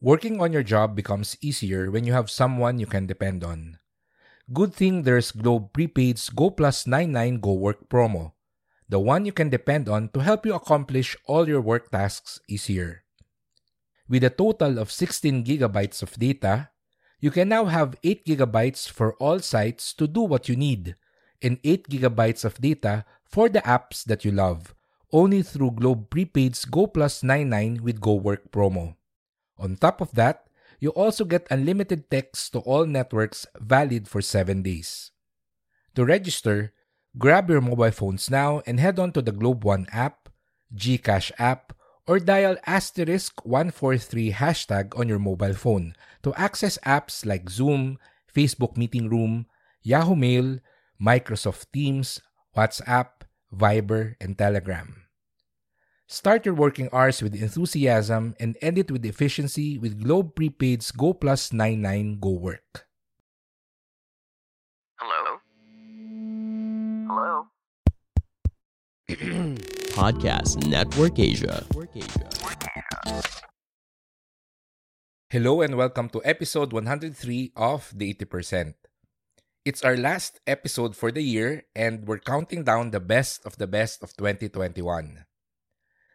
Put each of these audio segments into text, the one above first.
Working on your job becomes easier when you have someone you can depend on. Good thing there's Globe Prepaid's Go Plus 99 Go Work promo, the one you can depend on to help you accomplish all your work tasks easier. With a total of 16 gigabytes of data, you can now have 8 gigabytes for all sites to do what you need, and 8 gigabytes of data for the apps that you love, only through Globe Prepaid's Go Plus 99 with Go Work promo. On top of that, you also get unlimited text to all networks valid for 7 days. To register, grab your mobile phones now and head on to the Globe One app, GCash app, or dial asterisk 143 hashtag on your mobile phone to access apps like Zoom, Facebook Meeting Room, Yahoo Mail, Microsoft Teams, WhatsApp, Viber, and Telegram. Start your working hours with enthusiasm and end it with efficiency with Globe Prepaid's Go Plus 99 Go Work. Hello? Hello? Podcast Network Asia. Hello and welcome to episode 103 of The 80%. It's our last episode for the year and we're counting down the best of the best of 2021.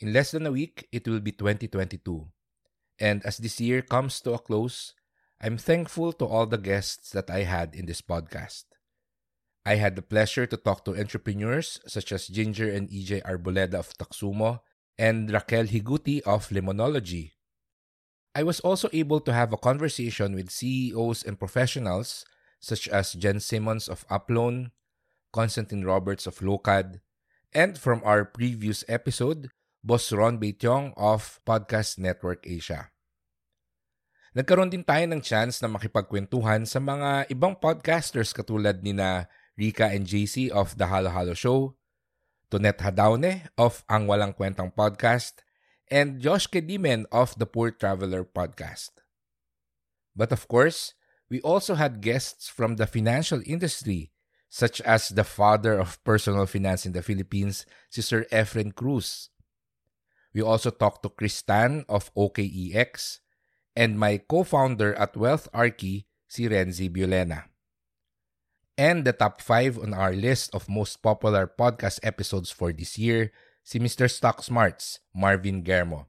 In less than a week, it will be 2022. And as this year comes to a close, I'm thankful to all the guests that I had in this podcast. I had the pleasure to talk to entrepreneurs such as Ginger and EJ Arboleda of Taxumo and Raquel Higuti of Limonology. I was also able to have a conversation with CEOs and professionals such as Jen Simmons of Uploan, Constantine Roberts of Locad, and from our previous episode, Boss Ron Beityong of Podcast Network Asia. Nagkaroon din tayo ng chance na makipagkwentuhan sa mga ibang podcasters katulad ni na Rika and JC of The Halo Halo Show, Tonet Hadaune of Ang Walang Kwentang Podcast, and Josh Kedimen of The Poor Traveler Podcast. But of course, we also had guests from the financial industry such as the father of personal finance in the Philippines, si Sir Efren Cruz. We also talked to Chris Tan of OKEX and my co-founder at Wealth Archie, si Renzi. And the top 5 on our list of most popular podcast episodes for this year, si Mr. Stock Smarts, Marvin Germo,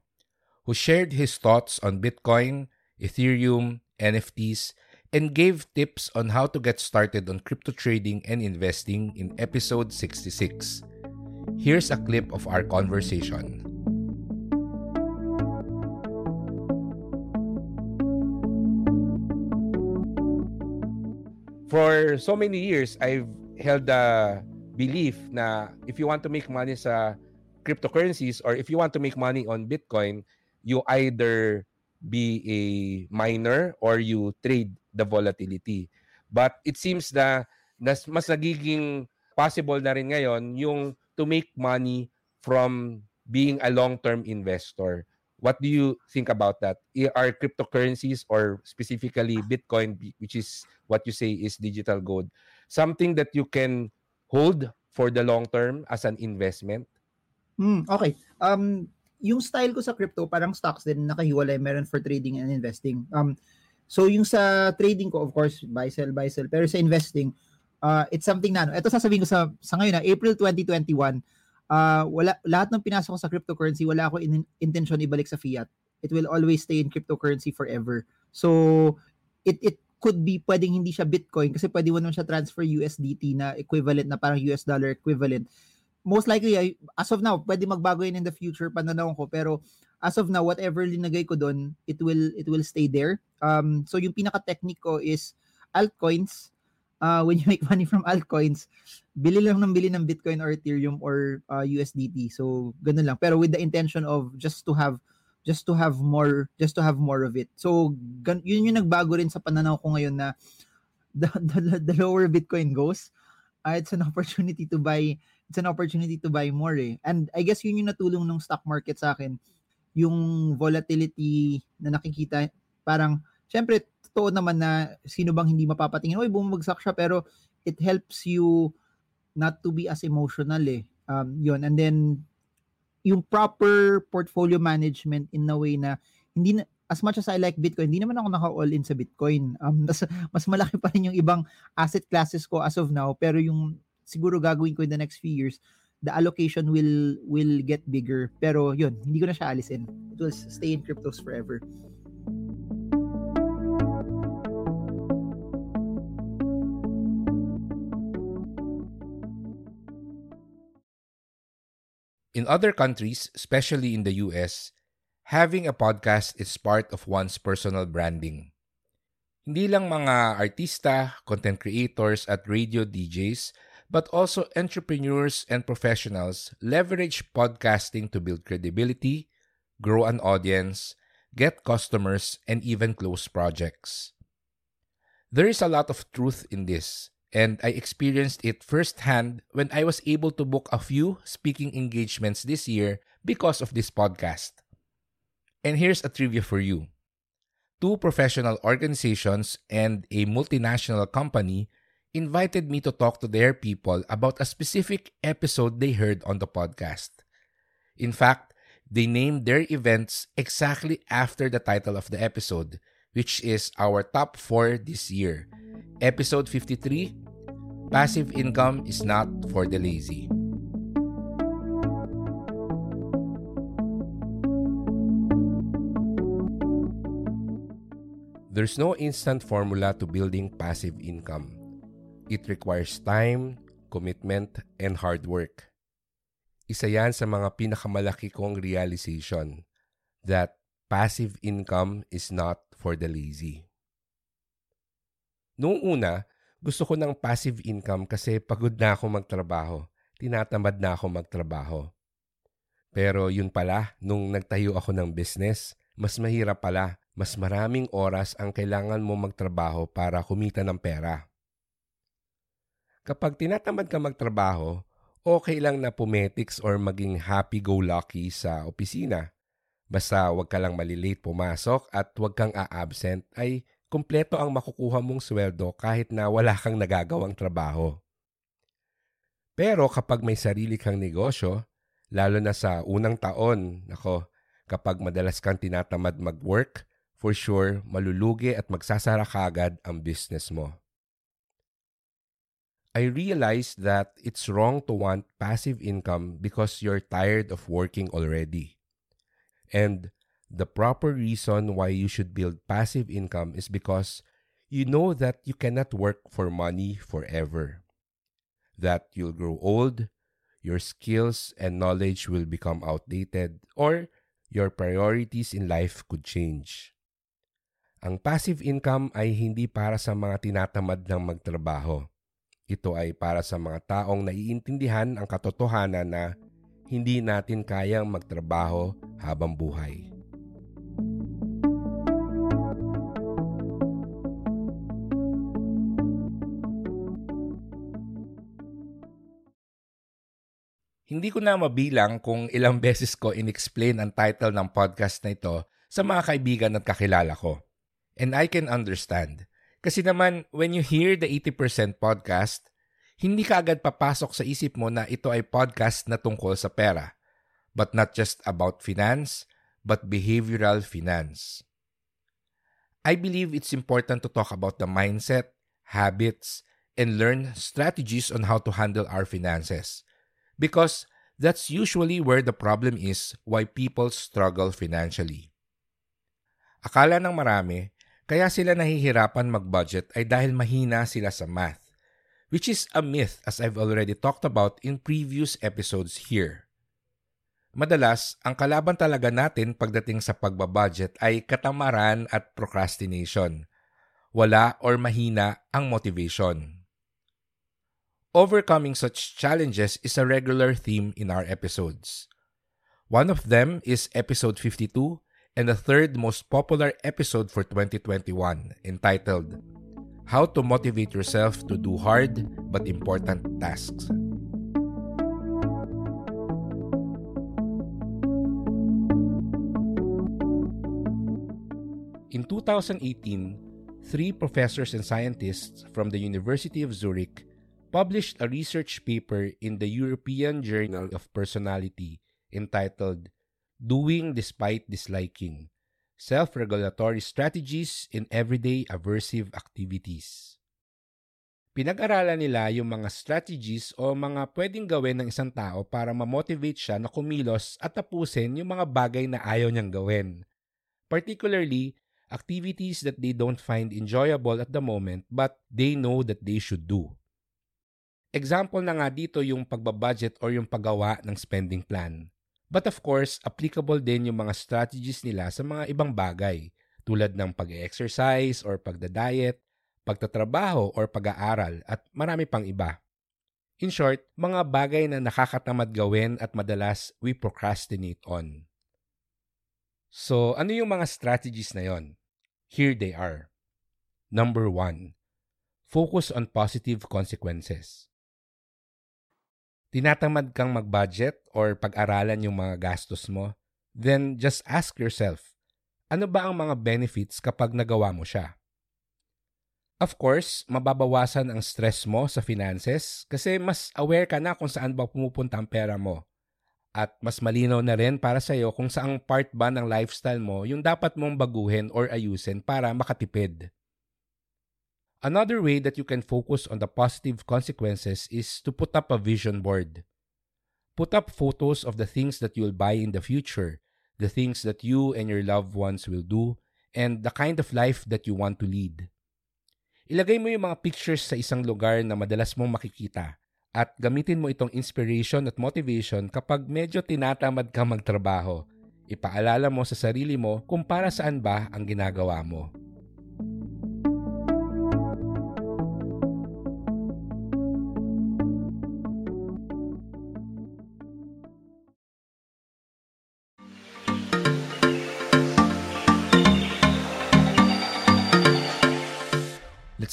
who shared his thoughts on Bitcoin, Ethereum, NFTs, and gave tips on how to get started on crypto trading and investing in episode 66. Here's a clip of our conversation. For so many years, I've held the belief na if you want to make money sa cryptocurrencies or if you want to make money on Bitcoin, you either be a miner or you trade the volatility. But it seems na nas, mas nagiging possible na rin ngayon yung to make money from being a long-term investor. What do you think about that? Are cryptocurrencies or specifically Bitcoin, which is what you say is digital gold, something that you can hold for the long term as an investment? Hmm, okay. Um, yung style ko sa crypto, parang stocks din, nakahiwalay. Meron for trading and investing. Um, So yung sa trading ko, of course, buy, sell, buy, sell. Pero sa investing, uh, it's something na, ano, ito sasabihin ko sa, sa ngayon na, April 2021, uh, wala, lahat ng pinasok ko sa cryptocurrency, wala ako in, intention ibalik sa fiat. It will always stay in cryptocurrency forever. So, it, it could be pwedeng hindi siya Bitcoin kasi pwede mo naman siya transfer USDT na equivalent na parang US dollar equivalent. Most likely, as of now, pwede magbago yun in the future, pananaw ko. Pero as of now, whatever linagay ko doon, it will it will stay there. Um, so yung pinaka-technique ko is altcoins. Uh, when you make money from altcoins, bili lang ng bili ng Bitcoin or Ethereum or uh, USDT. So ganun lang. Pero with the intention of just to have just to have more just to have more of it. So gan- yun yung nagbago rin sa pananaw ko ngayon na the, the, the lower Bitcoin goes, uh, it's an opportunity to buy it's an opportunity to buy more eh. And I guess yun yung natulong ng stock market sa akin. Yung volatility na nakikita, parang, syempre, totoo naman na sino bang hindi mapapatingin, oy, bumagsak siya, pero it helps you not to be as emotional eh. Um, yun. And then, yung proper portfolio management in a way na hindi na, as much as I like Bitcoin, hindi naman ako naka-all in sa Bitcoin. Um, mas, mas malaki pa rin yung ibang asset classes ko as of now, pero yung siguro gagawin ko in the next few years, the allocation will will get bigger. Pero yun, hindi ko na siya alisin. It will stay in cryptos forever. In other countries, especially in the US, having a podcast is part of one's personal branding. Hindi lang mga artista, content creators at radio DJs, but also entrepreneurs and professionals leverage podcasting to build credibility, grow an audience, get customers, and even close projects. There is a lot of truth in this, and I experienced it firsthand when I was able to book a few speaking engagements this year because of this podcast. And here's a trivia for you two professional organizations and a multinational company invited me to talk to their people about a specific episode they heard on the podcast. In fact, they named their events exactly after the title of the episode, which is our top 4 this year. Episode 53 Passive income is not for the lazy. There's no instant formula to building passive income. It requires time, commitment, and hard work. Isa yan sa mga pinakamalaki kong realization that passive income is not for the lazy. Noong una, gusto ko ng passive income kasi pagod na ako magtrabaho. Tinatamad na ako magtrabaho. Pero yun pala, nung nagtayo ako ng business, mas mahirap pala. Mas maraming oras ang kailangan mo magtrabaho para kumita ng pera. Kapag tinatamad ka magtrabaho, okay lang na pumetics or maging happy-go-lucky sa opisina. Basta wag ka lang malilate pumasok at wag kang a-absent ay kumpleto ang makukuha mong sweldo kahit na wala kang nagagawang trabaho. Pero kapag may sarili kang negosyo, lalo na sa unang taon, nako, kapag madalas kang tinatamad mag-work, for sure malulugi at magsasara kagad ang business mo. I realized that it's wrong to want passive income because you're tired of working already. And the proper reason why you should build passive income is because you know that you cannot work for money forever. That you'll grow old, your skills and knowledge will become outdated, or your priorities in life could change. Ang passive income ay hindi para sa mga tinatamad ng magtrabaho. Ito ay para sa mga taong naiintindihan ang katotohanan na hindi natin kayang magtrabaho habang buhay. Hindi ko na mabilang kung ilang beses ko inexplain ang title ng podcast na ito sa mga kaibigan at kakilala ko. And I can understand. Kasi naman, when you hear the 80% podcast, hindi ka agad papasok sa isip mo na ito ay podcast na tungkol sa pera. But not just about finance, but behavioral finance. I believe it's important to talk about the mindset, habits, and learn strategies on how to handle our finances. Because that's usually where the problem is why people struggle financially. Akala ng marami, kaya sila nahihirapan mag-budget ay dahil mahina sila sa math, which is a myth as I've already talked about in previous episodes here. Madalas, ang kalaban talaga natin pagdating sa pagbabudget ay katamaran at procrastination. Wala or mahina ang motivation. Overcoming such challenges is a regular theme in our episodes. One of them is episode 52 and the third most popular episode for 2021 entitled How to Motivate Yourself to Do Hard but Important Tasks. In 2018, three professors and scientists from the University of Zurich published a research paper in the European Journal of Personality entitled Doing Despite Disliking Self Regulatory Strategies in Everyday Aversive Activities. Pinag-aralan nila yung mga strategies o mga pwedeng gawin ng isang tao para ma-motivate siya na kumilos at tapusin yung mga bagay na ayaw niyang gawin. Particularly, activities that they don't find enjoyable at the moment but they know that they should do. Example na nga dito yung pagbabudget or yung paggawa ng spending plan. But of course, applicable din yung mga strategies nila sa mga ibang bagay tulad ng pag-exercise or pagda-diet, pagtatrabaho or pag-aaral at marami pang iba. In short, mga bagay na nakakatamad gawin at madalas we procrastinate on. So, ano yung mga strategies na yon? Here they are. Number one, focus on positive consequences. Tinatamad kang mag-budget or pag-aralan yung mga gastos mo, then just ask yourself, ano ba ang mga benefits kapag nagawa mo siya? Of course, mababawasan ang stress mo sa finances kasi mas aware ka na kung saan ba pumupunta ang pera mo at mas malinaw na rin para sa iyo kung saang part ba ng lifestyle mo yung dapat mong baguhin or ayusin para makatipid. Another way that you can focus on the positive consequences is to put up a vision board. Put up photos of the things that you'll buy in the future, the things that you and your loved ones will do, and the kind of life that you want to lead. Ilagay mo yung mga pictures sa isang lugar na madalas mong makikita at gamitin mo itong inspiration at motivation kapag medyo tinatamad ka magtrabaho. Ipaalala mo sa sarili mo kung para saan ba ang ginagawa mo.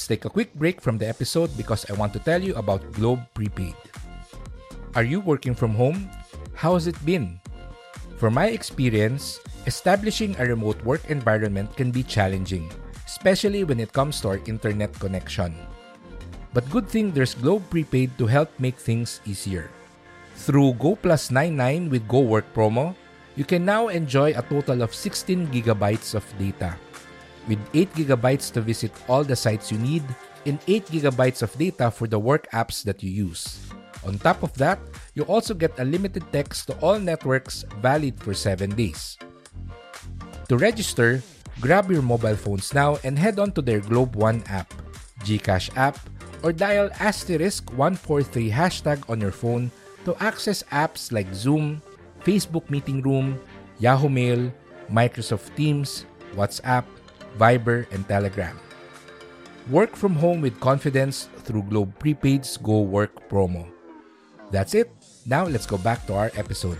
Let's take a quick break from the episode because I want to tell you about Globe Prepaid. Are you working from home? How has it been? From my experience, establishing a remote work environment can be challenging, especially when it comes to our internet connection. But good thing there's Globe Prepaid to help make things easier. Through Go Plus 99 with Go Work promo, you can now enjoy a total of 16 gigabytes of data with 8 gigabytes to visit all the sites you need and 8 gigabytes of data for the work apps that you use. On top of that, you also get unlimited text to all networks valid for 7 days. To register, grab your mobile phones now and head on to their Globe One app, Gcash app, or dial asterisk 143 hashtag on your phone to access apps like Zoom, Facebook Meeting Room, Yahoo Mail, Microsoft Teams, WhatsApp, Viber, and Telegram. Work from home with confidence through Globe Prepaid's Go Work promo. That's it. Now let's go back to our episode.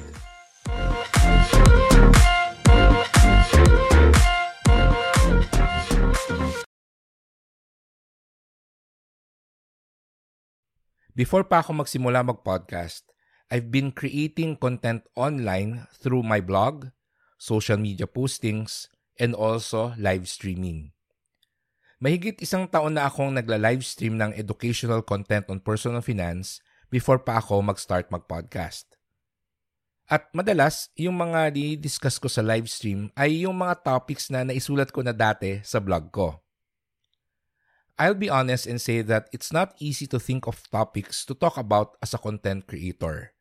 Before pa ako magsimula mag-podcast, I've been creating content online through my blog, social media postings, and also live streaming. Mahigit isang taon na akong nagla-livestream ng educational content on personal finance before pa ako mag-start mag-podcast. At madalas, yung mga di-discuss ko sa live stream ay yung mga topics na naisulat ko na dati sa blog ko. I'll be honest and say that it's not easy to think of topics to talk about as a content creator.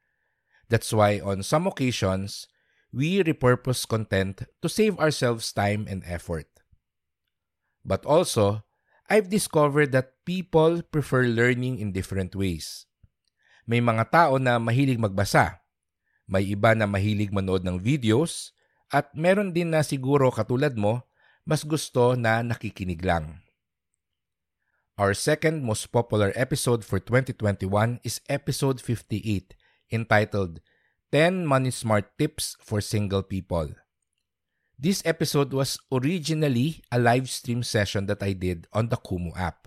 That's why on some occasions, we repurpose content to save ourselves time and effort. But also, I've discovered that people prefer learning in different ways. May mga tao na mahilig magbasa may iba na mahilig manood ng videos at meron din na siguro katulad mo, mas gusto na nakikinig lang. Our second most popular episode for 2021 is episode 58 entitled 10 Money Smart Tips for Single People. This episode was originally a live stream session that I did on the Kumu app.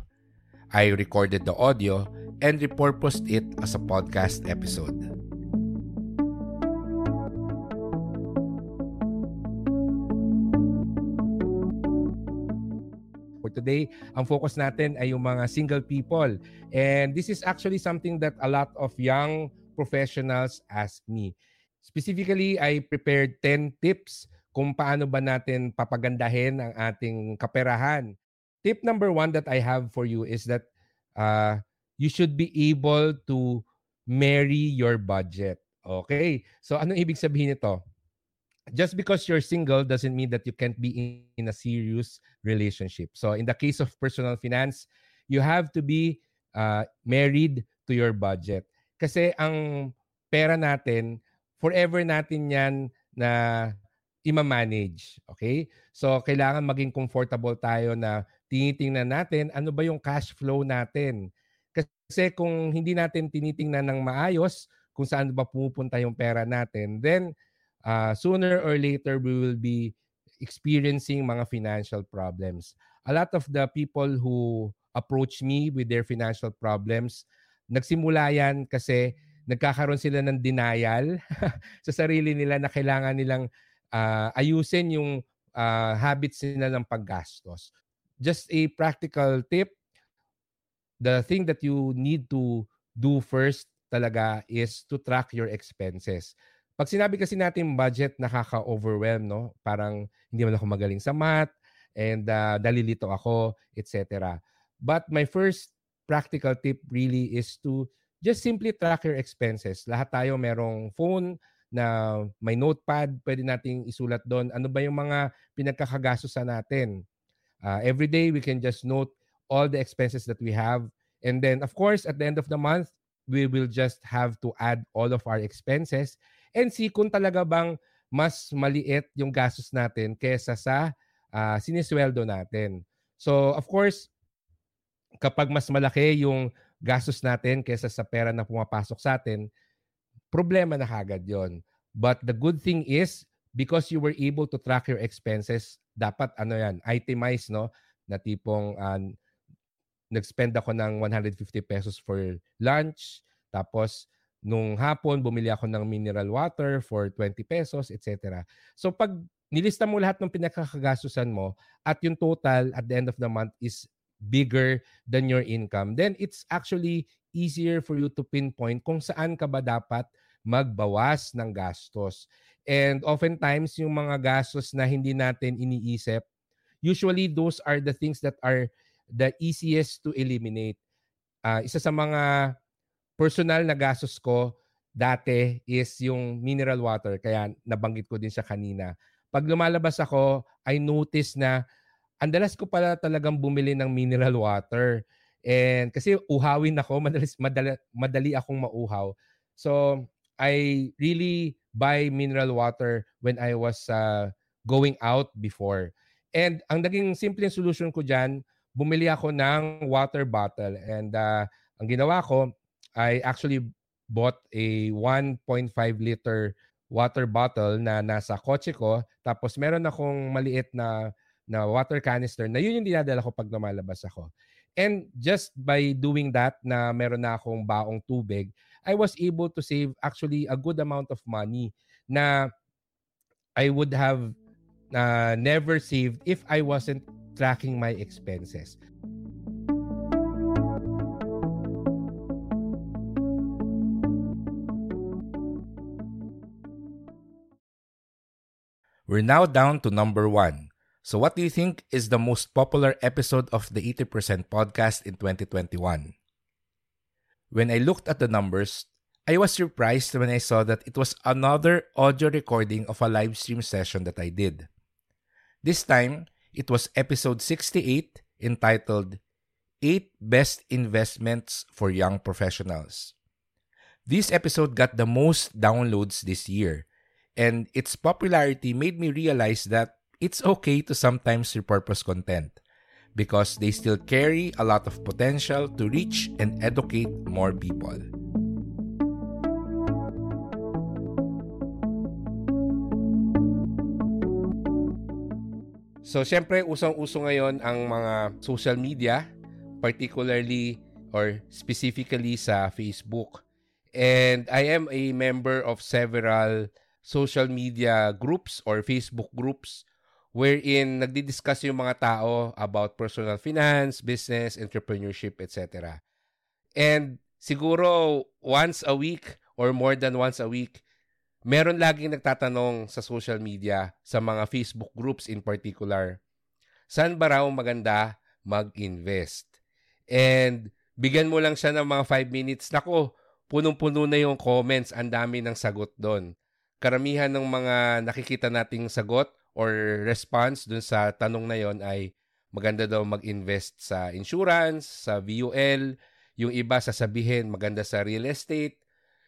I recorded the audio and repurposed it as a podcast episode. today, ang focus natin ay yung mga single people. And this is actually something that a lot of young professionals ask me. Specifically, I prepared 10 tips kung paano ba natin papagandahin ang ating kaperahan. Tip number one that I have for you is that uh, you should be able to marry your budget. Okay? So ano ibig sabihin nito? just because you're single doesn't mean that you can't be in, in a serious relationship. So in the case of personal finance, you have to be uh, married to your budget. Kasi ang pera natin, forever natin yan na ima-manage. Okay? So, kailangan maging comfortable tayo na tinitingnan natin ano ba yung cash flow natin. Kasi kung hindi natin tinitingnan ng maayos kung saan ba pumupunta yung pera natin, then uh, sooner or later we will be experiencing mga financial problems. A lot of the people who approach me with their financial problems, nagsimula yan kasi nagkakaroon sila ng denial sa sarili nila na kailangan nilang uh, ayusin yung uh, habits nila ng paggastos. Just a practical tip, the thing that you need to do first talaga is to track your expenses. Pag sinabi kasi natin budget, nakaka-overwhelm, no? Parang hindi man ako magaling sa math and uh, dalilito ako, etc. But my first practical tip really is to just simply track your expenses. Lahat tayo merong phone na may notepad, pwede nating isulat doon. Ano ba yung mga pinagkakagastusan natin? Uh, every day, we can just note all the expenses that we have. And then, of course, at the end of the month, we will just have to add all of our expenses and see kung talaga bang mas maliit yung gastos natin kesa sa uh, sinisweldo natin. So, of course, kapag mas malaki yung gastos natin kesa sa pera na pumapasok sa atin, problema na kagad yon. But the good thing is, because you were able to track your expenses, dapat ano yan, itemize, no? Na tipong uh, nag-spend ako ng 150 pesos for lunch, tapos Nung hapon, bumili ako ng mineral water for 20 pesos, etc. So pag nilista mo lahat ng pinakakagastusan mo at yung total at the end of the month is bigger than your income, then it's actually easier for you to pinpoint kung saan ka ba dapat magbawas ng gastos. And oftentimes, yung mga gastos na hindi natin iniisip, usually those are the things that are the easiest to eliminate. Uh, isa sa mga personal na gastos ko dati is yung mineral water. Kaya nabanggit ko din siya kanina. Pag lumalabas ako, I notice na andalas ko pala talagang bumili ng mineral water. And kasi uhawin ako, madali, madali, madali akong mauhaw. So, I really buy mineral water when I was uh, going out before. And ang naging simple solution ko dyan, bumili ako ng water bottle. And uh, ang ginawa ko, I actually bought a 1.5 liter water bottle na nasa kotse ko. Tapos meron akong maliit na na water canister na yun yung dinadala ko pag lumalabas ako. And just by doing that na meron na akong baong tubig, I was able to save actually a good amount of money na I would have uh, never saved if I wasn't tracking my expenses. We're now down to number one. So, what do you think is the most popular episode of the 80% podcast in 2021? When I looked at the numbers, I was surprised when I saw that it was another audio recording of a live stream session that I did. This time, it was episode 68 entitled 8 Best Investments for Young Professionals. This episode got the most downloads this year, and its popularity made me realize that it's okay to sometimes repurpose content because they still carry a lot of potential to reach and educate more people. So, syempre, usong-uso ngayon ang mga social media, particularly or specifically sa Facebook. And I am a member of several social media groups or Facebook groups wherein nagdi-discuss yung mga tao about personal finance, business, entrepreneurship, etc. And siguro once a week or more than once a week, meron laging nagtatanong sa social media, sa mga Facebook groups in particular, saan ba raw maganda mag-invest? And bigyan mo lang siya ng mga 5 minutes. Nako, punong-puno na yung comments. Ang dami ng sagot doon. Karamihan ng mga nakikita nating sagot or response dun sa tanong na yon ay maganda daw mag-invest sa insurance, sa VUL, yung iba sasabihin maganda sa real estate,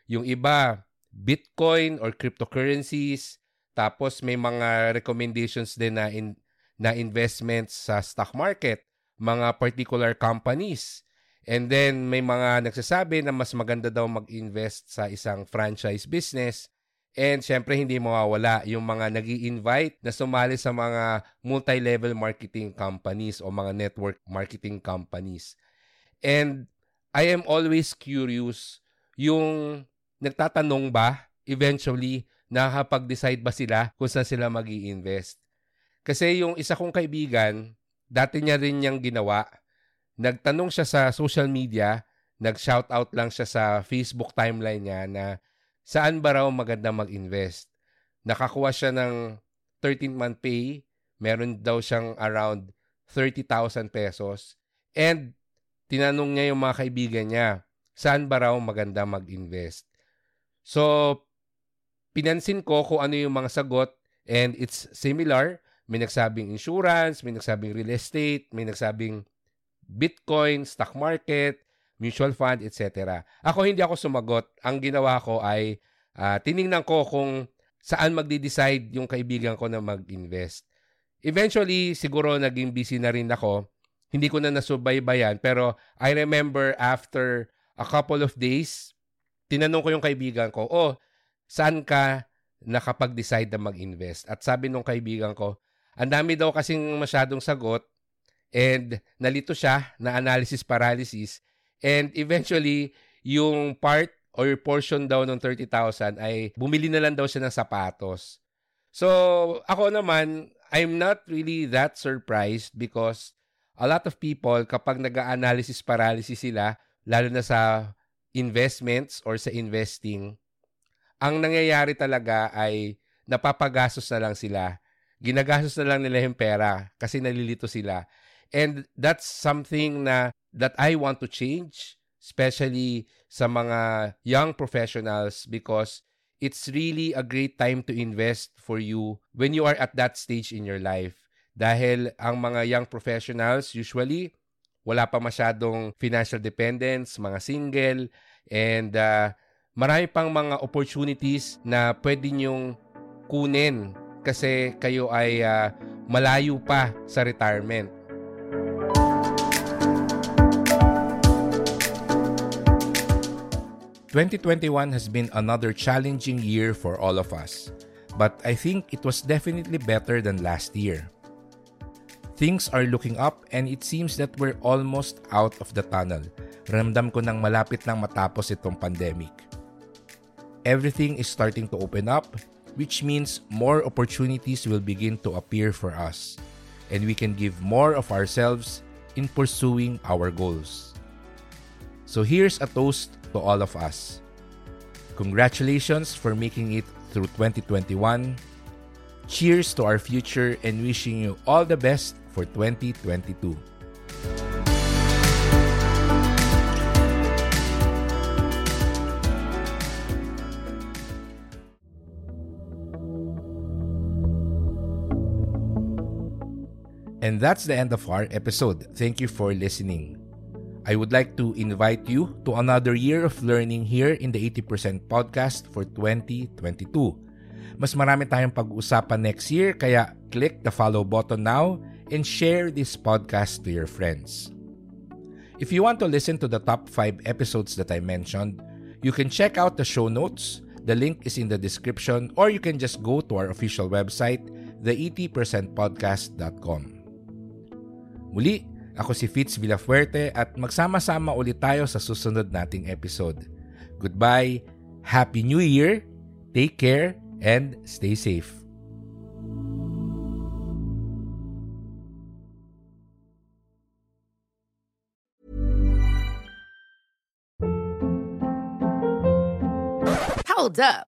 yung iba Bitcoin or cryptocurrencies, tapos may mga recommendations din na in, na investments sa stock market, mga particular companies. And then may mga nagsasabi na mas maganda daw mag-invest sa isang franchise business And syempre hindi mawawala yung mga nag invite na sumali sa mga multi-level marketing companies o mga network marketing companies. And I am always curious yung nagtatanong ba eventually nakakapag-decide ba sila kung saan sila mag invest Kasi yung isa kong kaibigan, dati niya rin niyang ginawa. Nagtanong siya sa social media, nag-shoutout lang siya sa Facebook timeline niya na saan ba raw maganda mag-invest. Nakakuha siya ng 13-month pay, meron daw siyang around 30,000 pesos. And tinanong niya yung mga kaibigan niya, saan ba raw maganda mag-invest. So, pinansin ko kung ano yung mga sagot and it's similar. May nagsabing insurance, may nagsabing real estate, may nagsabing Bitcoin, stock market, mutual fund, etc. Ako hindi ako sumagot. Ang ginawa ko ay uh, tiningnan ko kung saan magde-decide yung kaibigan ko na mag-invest. Eventually, siguro naging busy na rin ako. Hindi ko na nasubaybayan. Pero I remember after a couple of days, tinanong ko yung kaibigan ko, oh, saan ka nakapag-decide na mag-invest? At sabi nung kaibigan ko, ang dami daw kasing masyadong sagot and nalito siya na analysis paralysis And eventually, yung part or portion daw ng 30,000 ay bumili na lang daw siya ng sapatos. So, ako naman, I'm not really that surprised because a lot of people, kapag nag-analysis paralysis sila, lalo na sa investments or sa investing, ang nangyayari talaga ay napapagastos na lang sila. Ginagastos na lang nila yung pera kasi nalilito sila. And that's something na that I want to change, especially sa mga young professionals because it's really a great time to invest for you when you are at that stage in your life. Dahil ang mga young professionals usually wala pa masyadong financial dependence, mga single, and uh, marami pang mga opportunities na pwede nyong kunin kasi kayo ay uh, malayo pa sa retirement. 2021 has been another challenging year for all of us, but I think it was definitely better than last year. Things are looking up and it seems that we're almost out of the tunnel. Ramdam ko nang malapit nang matapos itong pandemic. Everything is starting to open up, which means more opportunities will begin to appear for us, and we can give more of ourselves in pursuing our goals. So here's a toast to all of us. Congratulations for making it through 2021. Cheers to our future and wishing you all the best for 2022. And that's the end of our episode. Thank you for listening. I would like to invite you to another year of learning here in the 80% podcast for 2022. Mas marami tayong pag-uusapan next year kaya click the follow button now and share this podcast to your friends. If you want to listen to the top 5 episodes that I mentioned, you can check out the show notes. The link is in the description or you can just go to our official website, the80percentpodcast.com. Muli, ako si Fitz Villafuerte at magsama-sama ulit tayo sa susunod nating episode. Goodbye, Happy New Year, take care, and stay safe. Hold up.